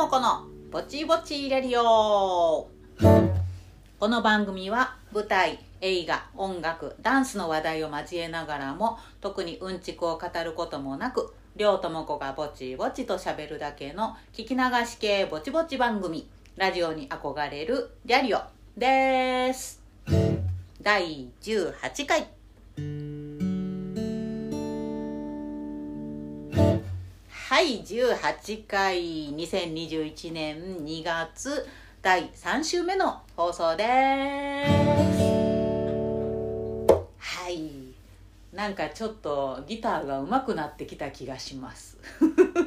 もこのぼちぼちレディオ。この番組は舞台映画音楽ダンスの話題を交えながらも特にうんちくを語ることもなくりょうともこがぼちぼちと喋るだけの聞き流し系ぼちぼち番組ラジオに憧れるリャリオです。第18回。はい18回2021年2月第3週目の放送です。はい。なんかちょっとギターが上手くなってきた気がします。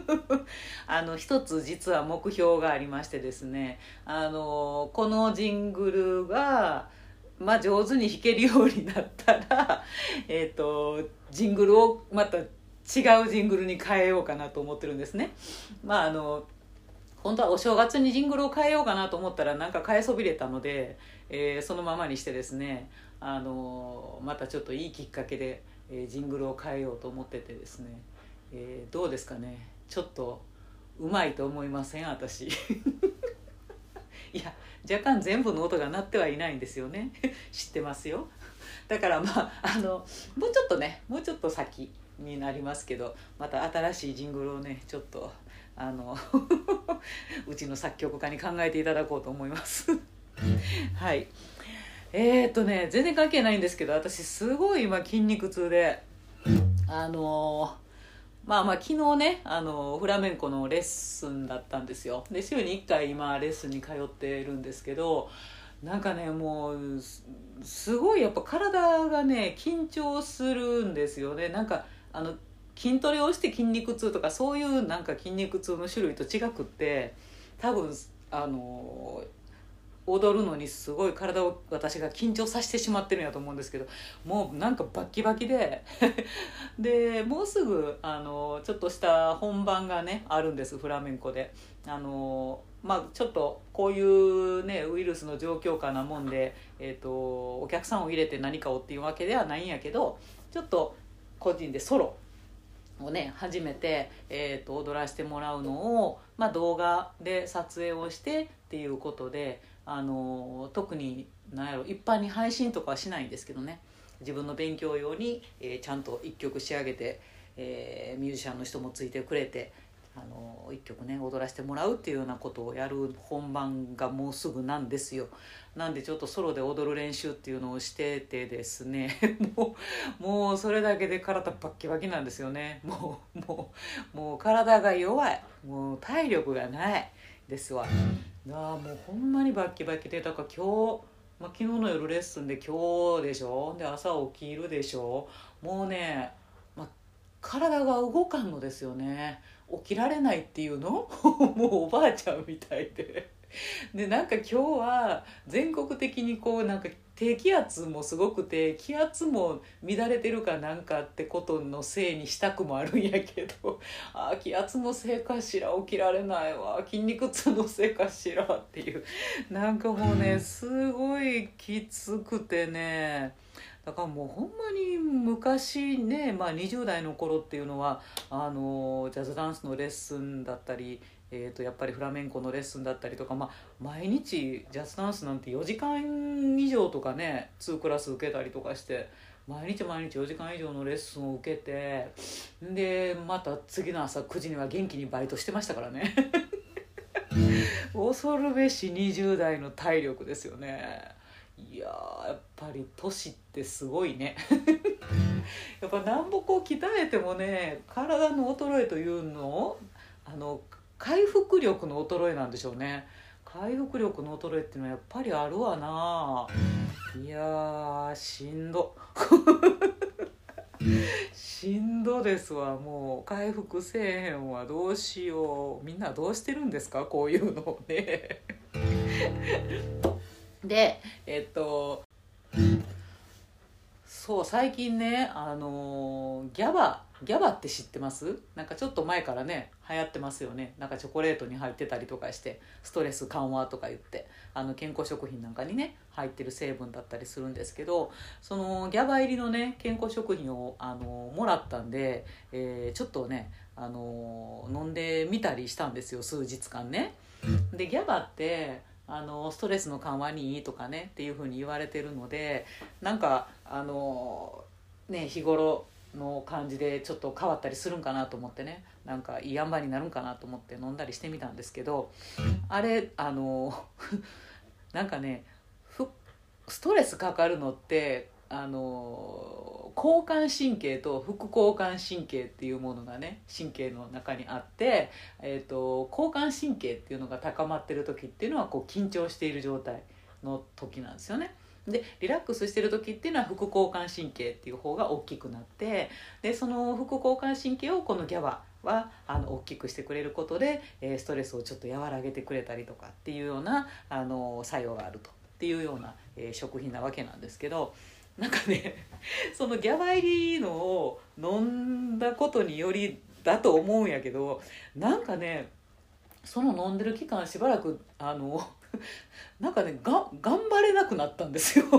あの一つ実は目標がありましてですね。あのこのジングルがまあ上手に弾けるようになったらえっ、とジングルをまた違うジングルに変えようかなと思ってるんですね。まああの本当はお正月にジングルを変えようかなと思ったらなんか変えそびれたので、えー、そのままにしてですねあのまたちょっといいきっかけで、えー、ジングルを変えようと思っててですね、えー、どうですかね。ちょっとうまいと思いません？私。いや若干全部の音が鳴ってはいないんですよね。知ってますよ。だからまああのもうちょっとねもうちょっと先。になりますけどまた新しいジングルをねちょっとあの うちの作曲家に考えていただこうと思います。はい。えー、っとね全然関係ないんですけど私すごい今筋肉痛であのまあまあ昨日ねあのフラメンコのレッスンだったんですよ。で週に1回今レッスンに通ってるんですけどなんかねもうすごいやっぱ体がね緊張するんですよね。なんかあの筋トレをして筋肉痛とかそういうなんか筋肉痛の種類と違くって多分あの踊るのにすごい体を私が緊張させてしまってるんやと思うんですけどもうなんかバッキバキで でもうすぐあのちょっとした本番がねあるんですフラメンコで。あのまあ、ちょっとこういうねウイルスの状況下なもんで、えーと、お客さんを入れて何かをっていうわけではないんやけどちょっと個人でソロをね初めて、えーと、踊らせてもらうのを、まあ、動画で撮影をしてっていうことであの特に何やろ一般に配信とかはしないんですけどね。自分の勉強用に、えー、ちゃんと1曲仕上げて、えー、ミュージシャンの人もついてくれてあの一曲ね踊らせてもらうっていうようなことをやる本番がもうすぐなんですよ。なんでちょっとソロで踊る練習っていうのをしててですね もうもうそれだけで体バッキバキなんですよね。もうもうもう体が弱い。もう体力がないですわ。あもうほんまにバッキバキでだから今日まあ、昨日の夜レッスンで今日でしょ。で朝起きるでしょ。もうね、まあ、体が動かんのですよね。起きられないっていうの？もうおばあちゃんみたいで。でなんか今日は全国的にこうなんか低気圧もすごくて気圧も乱れてるかなんかってことのせいにしたくもあるんやけど。あ気圧のせいかしら？起きられないわ。筋肉痛のせいかしら？っていう。なんかもうねすごいきつくてねだからもうほんまに昔ね、まあ、20代の頃っていうのはあのジャズダンスのレッスンだったり、えー、とやっぱりフラメンコのレッスンだったりとか、まあ、毎日ジャズダンスなんて4時間以上とかね2クラス受けたりとかして毎日毎日4時間以上のレッスンを受けてでまた次の朝9時には元気にバイトしてましたからね 恐るべし20代の体力ですよね。いややっぱり年ってすごいね。やっぱ南北を鍛えてもね体の衰えというのあの回復力の衰えなんでしょうね。回復力の衰えっていうのはやっぱりあるわな。いやしんど。しんどですわ。もう回復せえへんわ。どうしよう。みんなどうしてるんですか？こういうのをね。でえっとそう最近ねあのギャバギャバって知ってます？なんかちょっと前からね流行ってますよねなんかチョコレートに入ってたりとかしてストレス緩和とか言ってあの健康食品なんかにね入ってる成分だったりするんですけどそのギャバ入りのね健康食品をあのもらったんで、えー、ちょっとねあの飲んでみたりしたんですよ数日間ね。でギャバってあのストレスの緩和にいいとかねっていうふうに言われてるのでなんかあのね日頃の感じでちょっと変わったりするんかなと思ってねなんかいい塩梅になるんかなと思って飲んだりしてみたんですけどあれあの なんかねストレスかかるのってあの交感神経と副交感神経っていうものがね神経の中にあって、えーと、交感神経っていうのが高まってる時っていうのはこう緊張している状態の時なんですよね。でリラックスしてる時っていうのは副交感神経っていう方が大きくなってでその副交感神経をこのギャバはあの大きくしてくれることで、え、ストレスをちょっと和らげてくれたりとかっていうようなあの作用があるとっていうような、え、食品なわけなんですけどなんかね そのギャバ入りのを飲んだことによりだと思うんやけどなんかねその飲んでる期間しばらくあの なんかねが頑張れなくなったんですよ。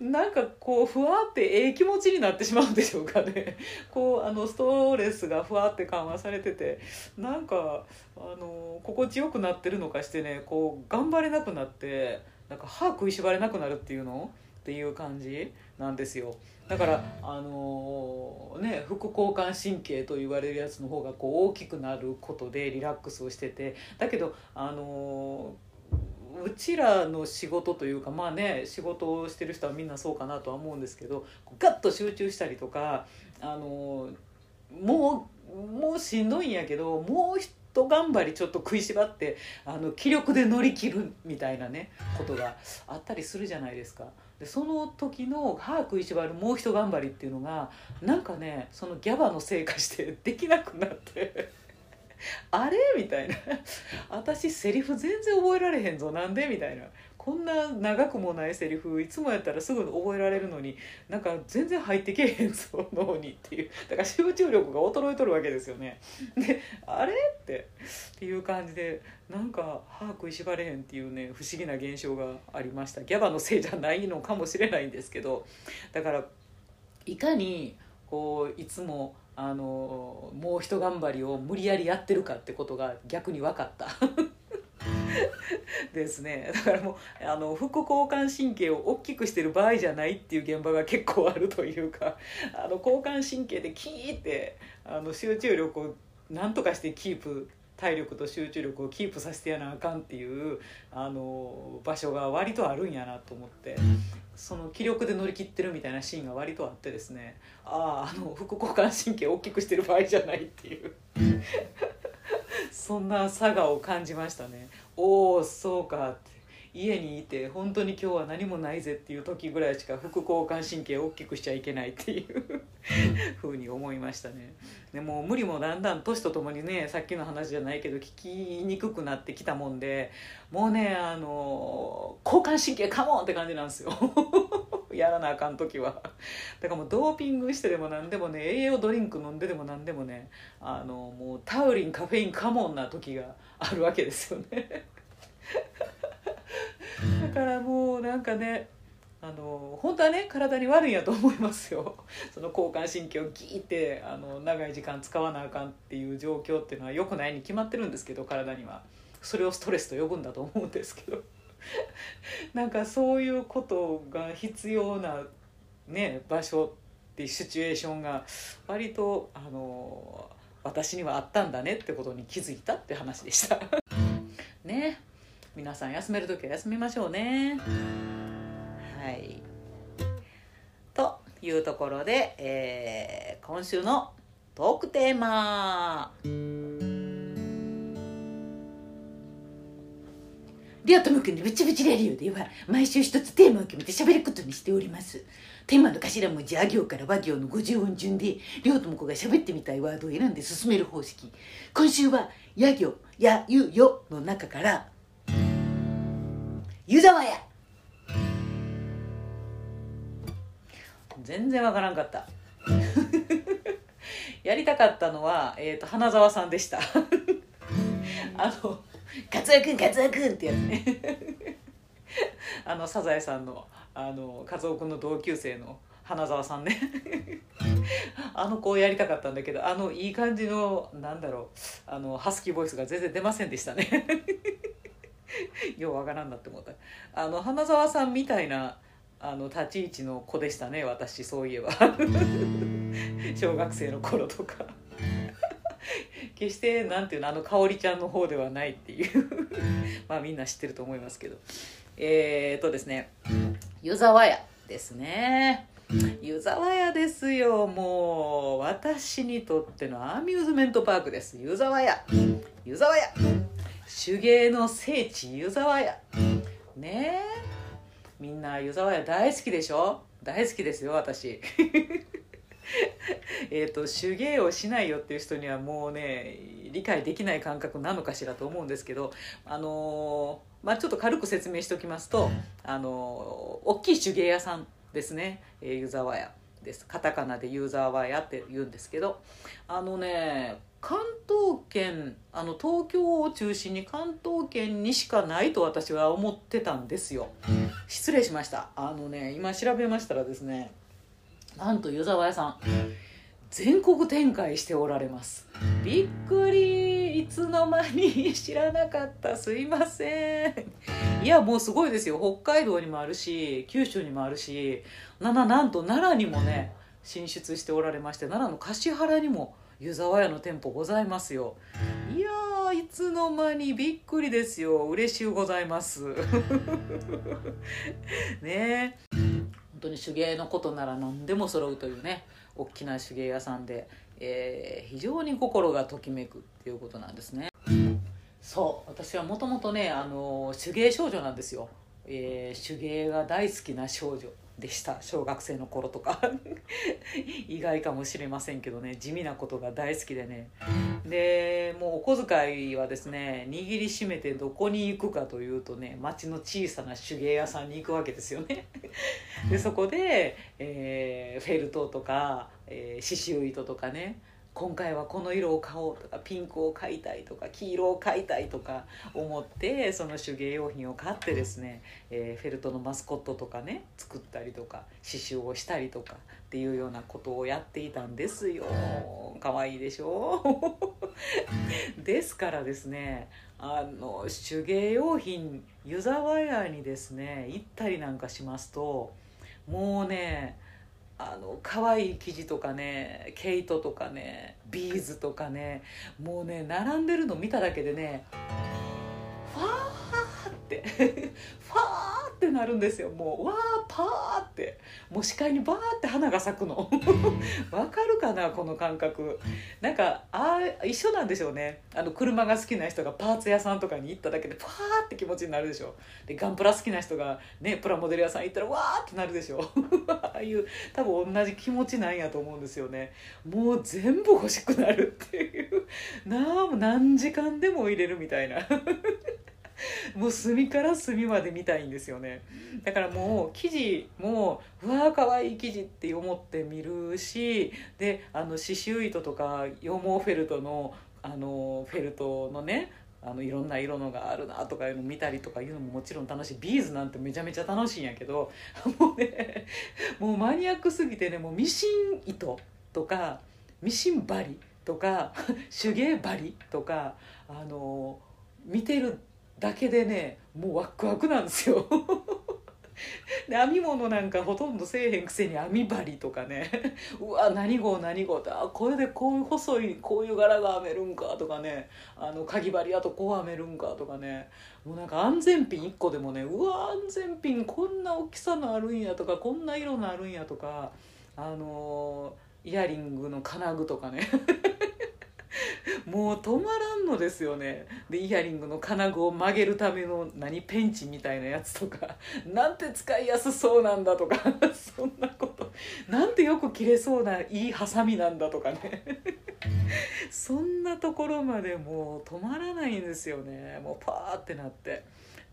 なんかこうふわってええ気持ちになってしまうんでしょうかね。こうあのストレスがふわって緩和されててなんかあの心地よくなってるのかしてねこう頑張れなくなってなんか歯食いしばれなくなるっていうの？っていう感じなんですよ。だからあのー、ね副交感神経と言われるやつの方がこう大きくなることでリラックスをしてて。だけどあのー、うちらの仕事というかまあね仕事をしてる人はみんなそうかなとは思うんですけどガッと集中したりとかあの、もうもうしんどいんやけどもうと頑張りちょっと食いしばってあの気力で乗り切るみたいなねことがあったりするじゃないですか。でその時の歯食いしばるもうひと頑張りっていうのがなんかねそのギャバのせいかしてできなくなって あれ？みたいな。私セリフ全然覚えられへんぞ。なんで？みたいな。こんな長くもないセリフいつもやったらすぐ覚えられるのになんか全然入ってけえへんぞ脳にっていう。だから集中力が衰えとるわけですよね。であれってっていう感じでなんか歯食いしばれへんっていうね不思議な現象がありました。ギャバのせいじゃないのかもしれないんですけど。だからいかにこういつもあのもう一頑張りを無理やりやってるかってことが逆に分かった。ですね。だからもうあの副交感神経を大きくしてる場合じゃないっていう現場が結構あるというか あの交感神経でキーってあの集中力をなんとかしてキープ体力と集中力をキープさせてやなあかんっていうあの場所が割とあるんやなと思ってその気力で乗り切ってるみたいなシーンが割とあってですねあああの副交感神経を大きくしてる場合じゃないっていう。そんな差がを感じましたね。おおそうかって。家にいて本当に今日は何もないぜっていう時ぐらいしか副交感神経を大きくしちゃいけないっていうふうに思いましたね。でも無理もだんだん年とともにねさっきの話じゃないけど聞きにくくなってきたもんでもうねあの交感神経カモンって感じなんですよやらなあかん時は。だからもうドーピングしてでも何でもね栄養ドリンク飲んででも何でもねあのもうタウリンカフェインカモンな時があるわけですよね。だからもうなんかねあの本当はね体に悪いんやと思いますよ。その交感神経をギーってあの長い時間使わなあかんっていう状況っていうのは良くないに決まってるんですけど体には。それをストレスと呼ぶんだと思うんですけどなんかそういうことが必要なね場所っていうシチュエーションが割とあの私にはあったんだねってことに気づいたって話でした。ね。皆さん休める時は休みましょうね。はい。というところで、えー、今週のトークテーマリオとムくんのブチブチレディオでは毎週一つテーマを決めて喋ることにしております。テーマの頭文字あ行から和行の50音順でリオとムくんが喋ってみたいワードを選んで進める方式。今週はや行やゆよの中から湯沢屋。全然わからんかった。やりたかったのは、えーと、花澤さんでした。あの「カツオ君カツオ君」ってやつね。あのサザエさんのあのカツオ君の同級生の花澤さんね。あの子をやりたかったんだけどあのいい感じのなんだろうあのハスキーボイスが全然出ませんでしたね。ようわからんなって思った。あの花澤さんみたいなあの立ち位置の子でしたね私そういえば。小学生の頃とか。決してなんていうのあの香織ちゃんの方ではないっていう。まあみんな知ってると思いますけど。えー、っとですね湯沢屋ですね。湯沢屋ですよ。もう私にとってのアミューズメントパークです。湯沢屋。湯沢屋。手芸の聖地湯沢屋。ねえ。みんな湯沢屋大好きでしょ？大好きですよ私 えっと手芸をしないよっていう人にはもうね理解できない感覚なのかしらと思うんですけどあのー、まあちょっと軽く説明しておきますとあのー、大きい手芸屋さんですね、えー、湯沢屋です。カタカナで湯沢屋って言うんですけどあのね関東圏あの東京を中心に関東圏にしかないと私は思ってたんですよ。失礼しました。あのね今調べましたらですねなんと湯沢屋さん。全国展開しておられます。びっくり。いつの間に知らなかった。すいません。いやもうすごいですよ。北海道にもあるし九州にもあるしなななんと奈良にもね進出しておられまして奈良の橿原にも湯沢屋の店舗ございますよ。いやいつの間にびっくりですよ。嬉しゅうございます。ね。本当に手芸のことなら何でも揃うというね大きな手芸屋さんで、えー、非常に心がときめくっていうことなんですね。そう私はもともとねあの手芸少女なんですよ、えー、手芸が大好きな少女。でした。小学生の頃とか。意外かもしれませんけどね。地味なことが大好きでね。でもうお小遣いはですね握りしめてどこに行くかというとね町の小さな手芸屋さんに行くわけですよね。でそこで、えー、フェルトとか、えー、刺繍糸とかね。今回はこの色を買おうとかピンクを買いたいとか黄色を買いたいとか思ってその手芸用品を買ってですね、えー、フェルトのマスコットとかね作ったりとか刺繍をしたりとかっていうようなことをやっていたんですよ。かわいいでしょ？ですからですねあの手芸用品湯沢屋にですね行ったりなんかしますともうねあの可愛い生地とかね毛糸とかねビーズとかねもうね並んでるの見ただけでねファーって ファーってなるんですよ。もうわーパーって。もう視界にバーって花が咲くの。わかるかなこの感覚。なんかあ一緒なんでしょうね。あの車が好きな人がパーツ屋さんとかに行っただけでパーって気持ちになるでしょ。でガンプラ好きな人がねプラモデル屋さん行ったらわーってなるでしょ。ああいう多分同じ気持ちなんやと思うんですよね。もう全部欲しくなるっていう。な何時間でも入れるみたいなもう隅から隅まで見たいんですよね。だからもう生地もうわーかわいい生地って思って見るしであの刺繍糸とか羊毛フェルトのあのフェルトのねあのいろんな色のがあるなとかいうの見たりとかいうのももちろん楽しい。ビーズなんてめちゃめちゃ楽しいんやけどもうねもうマニアックすぎてねもうミシン糸とかミシン針とか手芸針とかあの見てるだけでねもうワクワクなんですよ。で編み物なんかほとんどせえへんくせに編み針とかね。うわ何号何号ってあこれでこういう細いこういう柄が編めるんかとかね。あのかぎ針あとこう編めるんかとかね。もうなんか安全ピン1個でもねうわ安全ピンこんな大きさのあるんやとかこんな色のあるんやとかあのイヤリングの金具とかね。もう止まらんのですよね。でイヤリングの金具を曲げるための何ペンチみたいなやつとか なんて使いやすそうなんだとか そんなこと。なんてよく切れそうないいハサミなんだとかね。そんなところまでもう止まらないんですよね。もうパーってなって。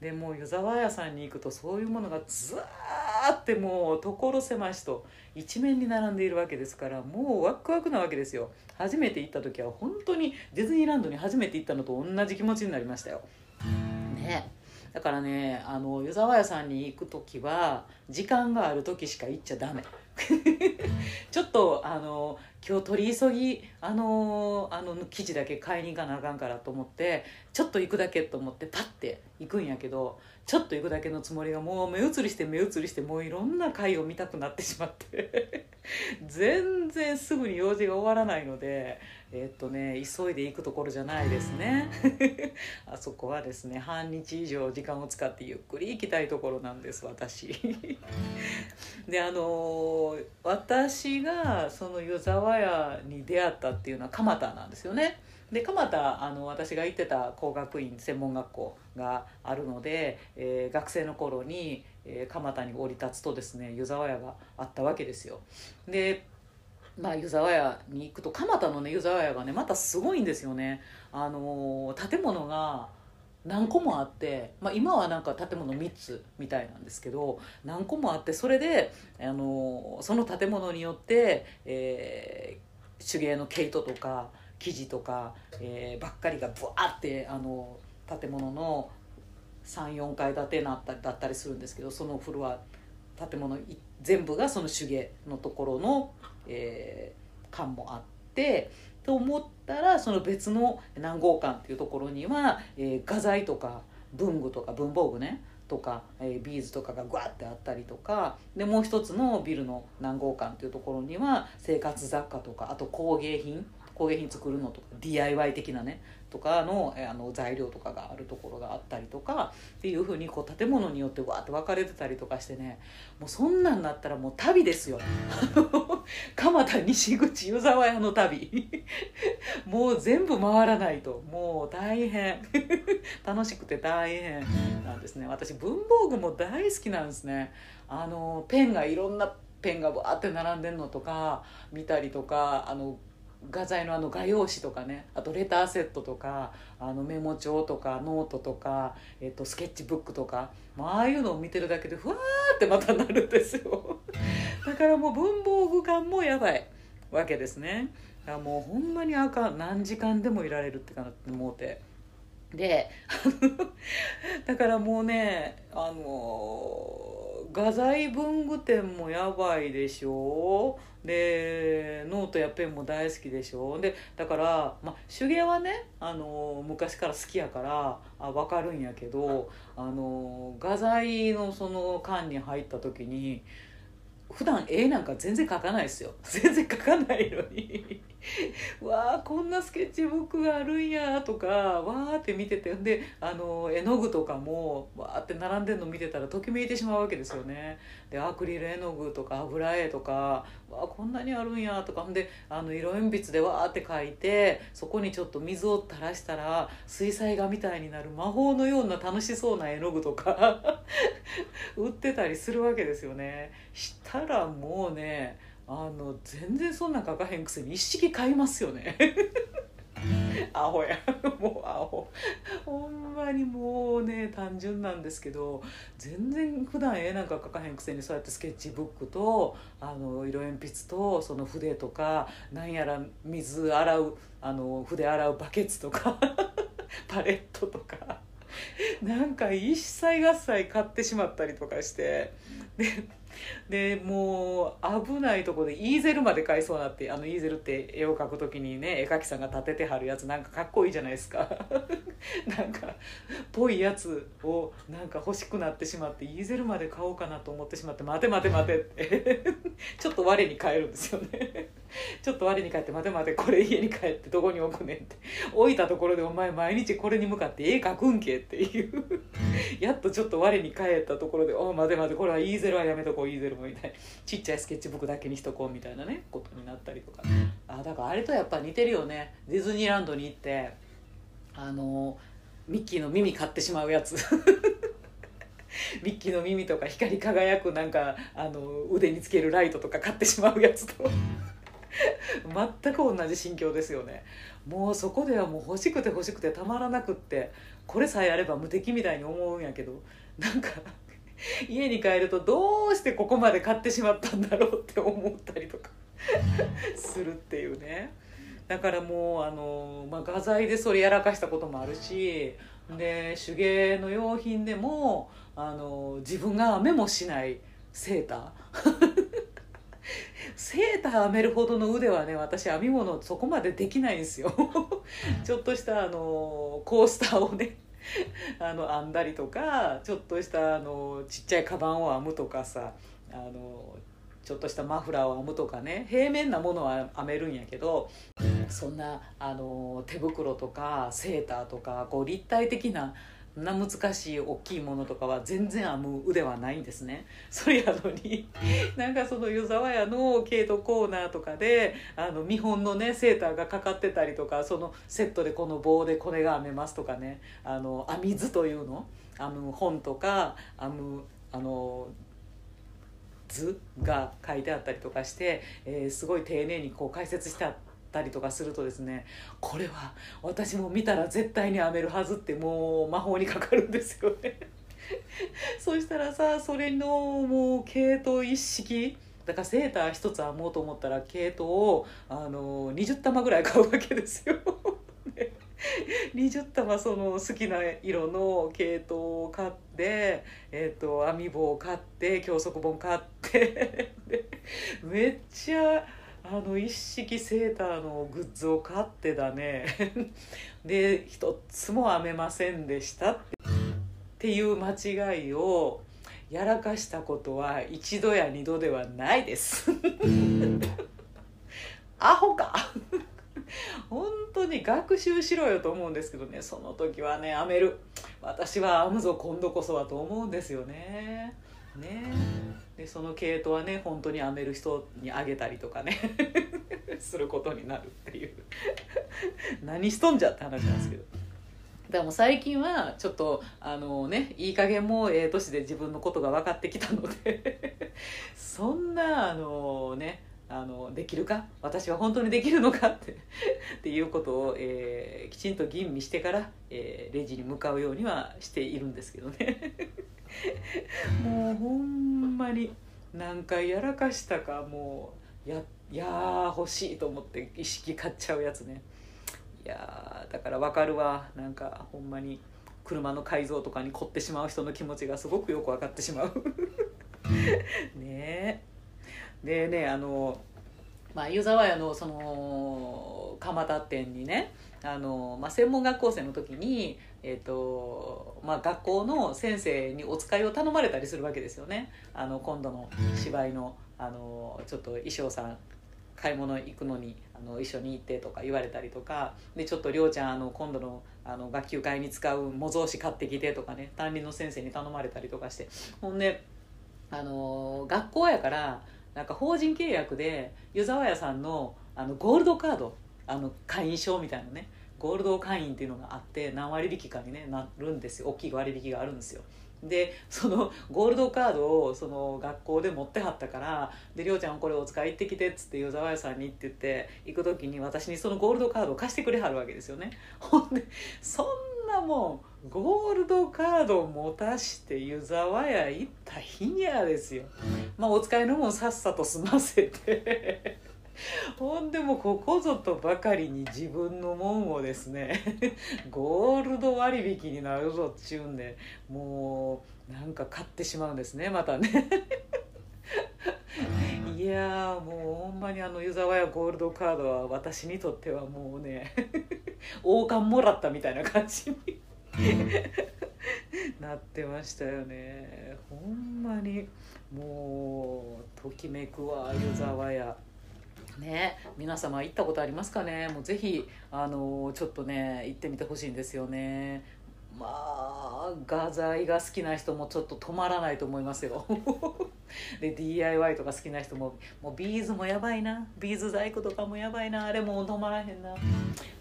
でもう湯沢屋さんに行くとそういうものがずーってもう所狭しと一面に並んでいるわけですからもうワクワクなわけですよ。初めて行った時は本当にディズニーランドに初めて行ったのと同じ気持ちになりましたよ。ね。だからねあの湯沢屋さんに行く時は時間がある時しか行っちゃダメ。ちょっとあの今日取り急ぎあのあの記事だけ買いに行かなあかんからと思ってちょっと行くだけと思ってパッて行くんやけどちょっと行くだけのつもりがもう目移りして目移りしてもういろんな回を見たくなってしまって 全然すぐに用事が終わらないのでえっとね急いで行くところじゃないですね。あそこはですね半日以上時間を使ってゆっくり行きたいところなんです私。であの私がその湯沢屋に出会ったっていうのは蒲田なんですよね。で蒲田あの私が行ってた工学院専門学校があるので、えー、学生の頃に、えー、蒲田に降り立つとですね湯沢屋があったわけですよ。でまあ、湯沢屋に行くと蒲田のね湯沢屋がねまたすごいんですよね。あの建物が何個もあって、まあ、今はなんか建物3つみたいなんですけど何個もあってそれであのその建物によって、えー、手芸の毛糸とか生地とか、えー、ばっかりがブワーってあの建物の34階建てなっただったりするんですけどそのフロア建物全部がその手芸のところの、えー、館もあってと思ったらその別の南郷館っていうところには、えー、画材とか文具とか文房具ねとか、えー、ビーズとかがグワッてあったりとかでもう一つのビルの南郷館っていうところには生活雑貨とかあと工芸品工芸品作るのとか DIY 的なねとかのあの材料とかがあるところがあったりとかっていうふうにこう建物によってわーって分かれてたりとかしてねもうそんなんなったらもう旅ですよ。蒲田西口湯沢屋の旅。もう全部回らないと。もう大変。楽しくて大変。なんですね。私文房具も大好きなんですね。あのペンがいろんなペンがわーって並んでんのとか見たりとかあの画材のあの画用紙とかねあとレターセットとかあのメモ帳とかノートとか、えっと、スケッチブックとか、まあ、ああいうのを見てるだけでふわーってまたなるんですよ。だからもう文房具感もやばいわけですね。だからもうほんまにあかん何時間でもいられるってかなって思うて。でだからもうねあの画材文具店もやばいでしょ。でノートやペンも大好きでしょ。でだから、ま、手芸はねあの昔から好きやからあ分かるんやけどあの画材のその缶に入った時に普段絵なんか全然描かないですよ。全然描かないのに。わあこんなスケッチブックがあるんやとかわーって見ててであの絵の具とかもわーって並んでるの見てたらときめいてしまうわけですよね。でアクリル絵の具とか油絵とかわあこんなにあるんやとか。ほんであの色鉛筆でわーって描いてそこにちょっと水を垂らしたら水彩画みたいになる魔法のような楽しそうな絵の具とか 売ってたりするわけですよね。したらもうねあの全然そんなん書かへんくせに一式買いますよね。アホや。もうアホ。ほんまにもうね単純なんですけど全然普段絵なんか描かへんくせにそうやってスケッチブックとあの色鉛筆とその筆とかなんやら水洗うあの筆洗うバケツとか パレットとかなんか一切合切買ってしまったりとかして。ででもう危ないとこでイーゼルまで買いそうなってあのイーゼルって絵を描く時にね絵描きさんが立ててはるやつなんかかっこいいじゃないですか。なんかぽいやつをなんか欲しくなってしまってイーゼルまで買おうかなと思ってしまって待て待て待てって。ちょっと我に返るんですよね。ちょっと我に返って待て待てこれ家に帰ってどこに置くねんって。置いたところでお前毎日これに向かって絵描くんけっていう。やっとちょっと我に返ったところでお待て待てこれはイーゼルはやめとこうイーゼルもみたい。ちっちゃいスケッチブックだけにしとこうみたいなねことになったりとか。あだからあれとやっぱ似てるよね。ディズニーランドに行ってあのミッキーの耳買ってしまうやつ。ミッキーの耳とか光り輝くなんかあの腕につけるライトとか買ってしまうやつと。全く同じ心境ですよね。もうそこではもう欲しくて欲しくてたまらなくってこれさえあれば無敵みたいに思うんやけどなんか家に帰るとどうしてここまで買ってしまったんだろうって思ったりとかするっていうね。だからもうあの、まあ、画材でそれやらかしたこともあるしで手芸の用品でもあの自分が編めもしないセーター。セーター編めるほどの腕はね私編み物そこまでできないんですよ。ちょっとしたあのコースターをね あの編んだりとかちょっとしたあのちっちゃいカバンを編むとかさあのちょっとしたマフラーを編むとかね平面なものは編めるんやけどそんなあの手袋とかセーターとかこう立体的なな難しい大きいものとかは全然編む腕はないんですね。それやのになんかその湯沢屋の毛糸コーナーとかであの見本のねセーターがかかってたりとかそのセットでこの棒でこれが編めますとかね。あの編み図というの？編む本とか編むあの図が書いてあったりとかして、えー、すごい丁寧にこう解説してあったりとかするとですねこれは私も見たら絶対に編めるはずってもう魔法にかかるんですよね。そしたらさそれのもう毛糸一式。だからセーター一つ編もうと思ったら毛糸をあの20玉ぐらい買うわけですよ。20玉その好きな色の毛糸を買って、えーと、編み棒を買って教則本買って。めっちゃあの一式セーターのグッズを買ってだね。で一つも編めませんでしたっていう間違いをやらかしたことは一度や二度ではないです。アホか。本当に学習しろよと思うんですけどね。その時はね編める私は編むぞ今度こそはと思うんですよね。ねでその毛糸はね本当に編める人にあげたりとかね。することになるっていう。何しとんじゃって話なんですけど。だからもう最近はちょっとあのねいい加減もええ年で自分のことが分かってきたので。そんなあのねあのできるか？私は本当にできるのかって。っていうことを、えー、きちんと吟味してから、えー、レジに向かうようにはしているんですけどね。もうほんまに何回やらかしたかもうやいや欲しいと思って意識買っちゃうやつね。いやだから分かるわ。なんかほんまに車の改造とかに凝ってしまう人の気持ちがすごくよく分かってしまう。ね。でねあのまあ湯沢屋のその蒲田店にねあの、まあ、専門学校生の時にえーとまあ、学校の先生にお使いを頼まれたりするわけですよね。あの今度の芝居のあのちょっと衣装さん買い物行くのにあの一緒に行ってとか言われたりとか。でちょっと亮ちゃんあの今度のあの学級会に使う模造紙買ってきてとかね担任の先生に頼まれたりとかして。ほんであの学校やからなんか法人契約で湯沢屋さんのあのゴールドカードあの会員証みたいなねゴールド会員っていうのがあって何割引かに、ね、なるんですよ。大きい割引があるんですよ。でそのゴールドカードをその学校で持ってはったから「でりょうちゃんこれお使い行ってきて」っつって湯沢屋さんにって言って行く時に私にそのゴールドカードを貸してくれはるわけですよね。ほんでそんなもんゴールドカードを持たして湯沢屋行った日にゃですよ。まあお使いのもんさっさと済ませて。ほんでもここぞとばかりに自分のもんをですね ゴールド割引になるぞっちゅうんでもうなんか買ってしまうんですねまたね。いやもうほんまにあの湯沢屋ゴールドカードは私にとってはもうね 王冠もらったみたいな感じになってましたよね。ほんまにもうときめくわ湯沢屋。ね。皆様行ったことありますかね？もうぜひあのちょっとね行ってみてほしいんですよね。まあ画材が好きな人もちょっと止まらないと思いますよ。で DIY とか好きな人ももうビーズもやばいな。ビーズ細工とかもやばいな。あれも止まらへんな。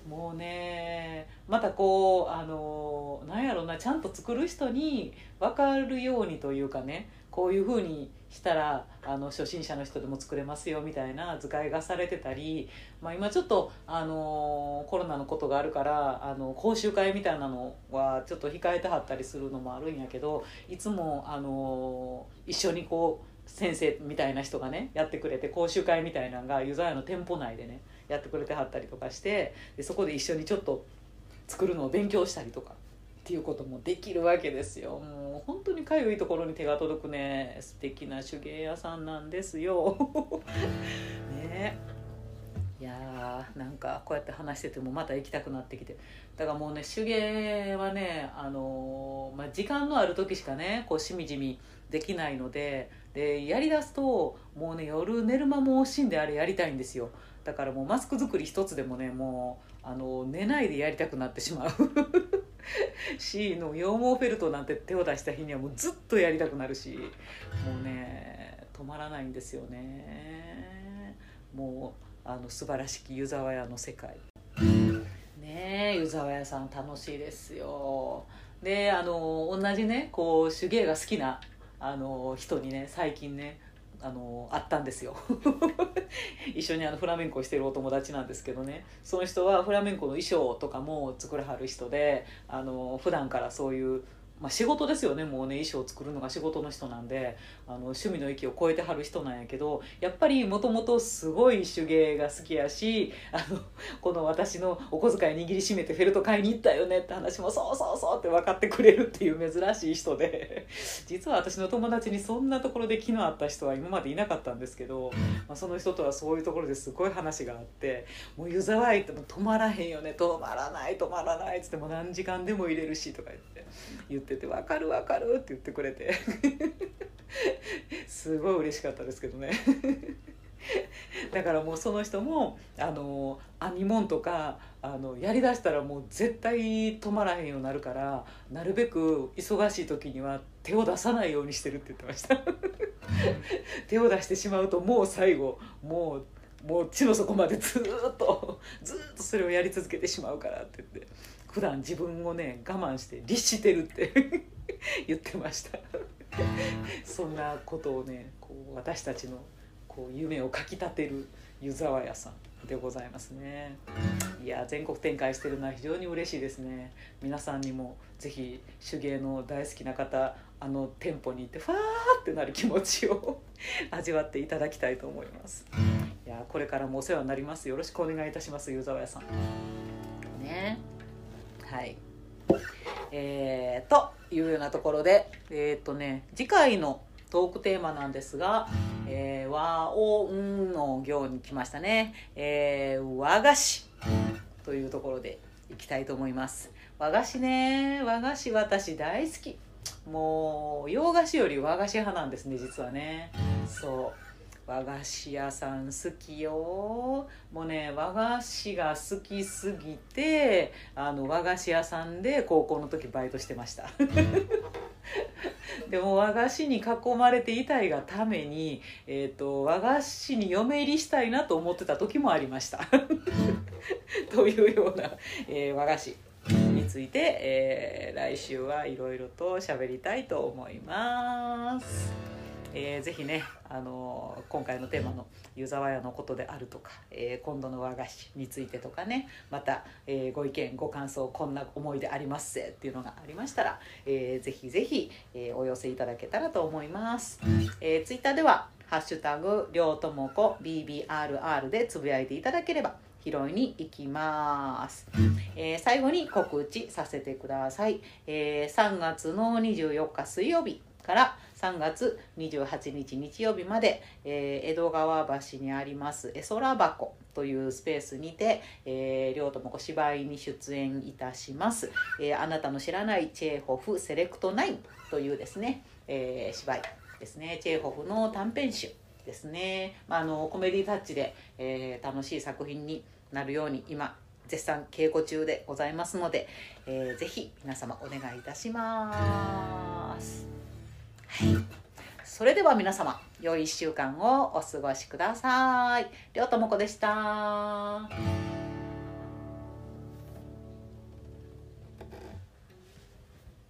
もうねまたこうあのなんやろなちゃんと作る人に分かるようにというかね。こういうふうにしたらあの初心者の人でも作れますよみたいな図解がされてたり、まあ、今ちょっと、あのコロナのことがあるからあの講習会みたいなのはちょっと控えてはったりするのもあるんやけどいつも、あの一緒にこう先生みたいな人がねやってくれて講習会みたいなのがユザヤの店舗内でねやってくれてはったりとかしてでそこで一緒にちょっと作るのを勉強したりとか。っていうこともできるわけですよ。もう本当にかゆいところに手が届くね。素敵な手芸屋さんなんですよ。ね。いやーなんかこうやって話しててもまた行きたくなってきて。だからもうね手芸はねあのー、まあ、時間のある時しかねこうしみじみできないので。でやりだすともうね夜寝る間も惜しんであれやりたいんですよ。だからもうマスク作り一つでもねもうあの寝ないでやりたくなってしまう。しの羊毛フェルトなんて手を出した日にはもうずっとやりたくなるしもうね止まらないんですよね。もうあの素晴らしき湯沢屋の世界。ねえ湯沢屋さん楽しいですよ。であの同じねこう手芸が好きなあの人にね最近ねあのあったんですよ。一緒にあのフラメンコしてるお友達なんですけどね。その人はフラメンコの衣装とかも作らはる人であの普段からそういうまあ、仕事ですよねもうね衣装を作るのが仕事の人なんであの趣味の域を超えてはる人なんやけどやっぱりもともとすごい手芸が好きやしあのこの私のお小遣い握りしめてフェルト買いに行ったよねって話もそうそうそうって分かってくれるっていう珍しい人で 実は私の友達にそんなところで気の合った人は今までいなかったんですけど、まあ、その人とはそういうところですごい話があってもう湯沢行っても止まらへんよね止まらない止まらないっつっても何時間でも入れるしとか言って言って。ってて「分かる分かる」って言ってくれて。すごい嬉しかったですけどね。だからもうその人もあの編み物とかあのやりだしたらもう絶対止まらへんようになるからなるべく忙しい時には手を出さないようにしてるって言ってました。手を出してしまうともう最後もうもう地の底までずっとずっとそれをやり続けてしまうからって言って普段自分をね我慢して律してるって 言ってました。そんなことをねこう私たちのこう夢をかきたてる湯沢屋さんでございますね。いや全国展開してるのは非常に嬉しいですね。皆さんにも是非手芸の大好きな方あの店舗に行ってファーってなる気持ちを 味わっていただきたいと思います。いやこれからもお世話になります。よろしくお願いいたします湯沢屋さん。ね。はい。えー、というようなところでえっ、ー、とね次回のトークテーマなんですが、えー、和音の行に来ましたね、えー、和菓子というところでいきたいと思います。和菓子ね和菓子私大好き。もう洋菓子より和菓子派なんですね実はね。そう。和菓子屋さん好きよ。もうね和菓子が好きすぎてあの和菓子屋さんで高校の時バイトしてました。でも和菓子に囲まれていたいがために、えーと、和菓子に嫁入りしたいなと思ってた時もありました。というような、えー、和菓子について、えー、来週はいろいろと喋りたいと思います。えー、ぜひね、あの、今回のテーマの湯沢屋のことであるとか、えー、今度の和菓子についてとかねまた、えー、ご意見ご感想こんな思いでありますせっていうのがありましたら、えー、ぜひぜひ、えー、お寄せいただけたらと思います。えー、ツイッターでは「ハッシュタグりょうともこ BBRR」でつぶやいていただければ拾いに行きます、えー、最後に告知させてください、えー、3月の24日水曜日から3月28日日曜日まで、えー、江戸川橋にあります絵空箱というスペースにて、えー、両ともこ芝居に出演いたします、えー、あなたの知らないチェーホフセレクト9というですね、えー、芝居ですね。チェーホフの短編集ですね、まあ、あのコメディタッチで、えー、楽しい作品になるように今絶賛稽古中でございますので、えー、ぜひ皆様お願いいたします。それでは皆様良い1週間をお過ごしください。りょうともこでした。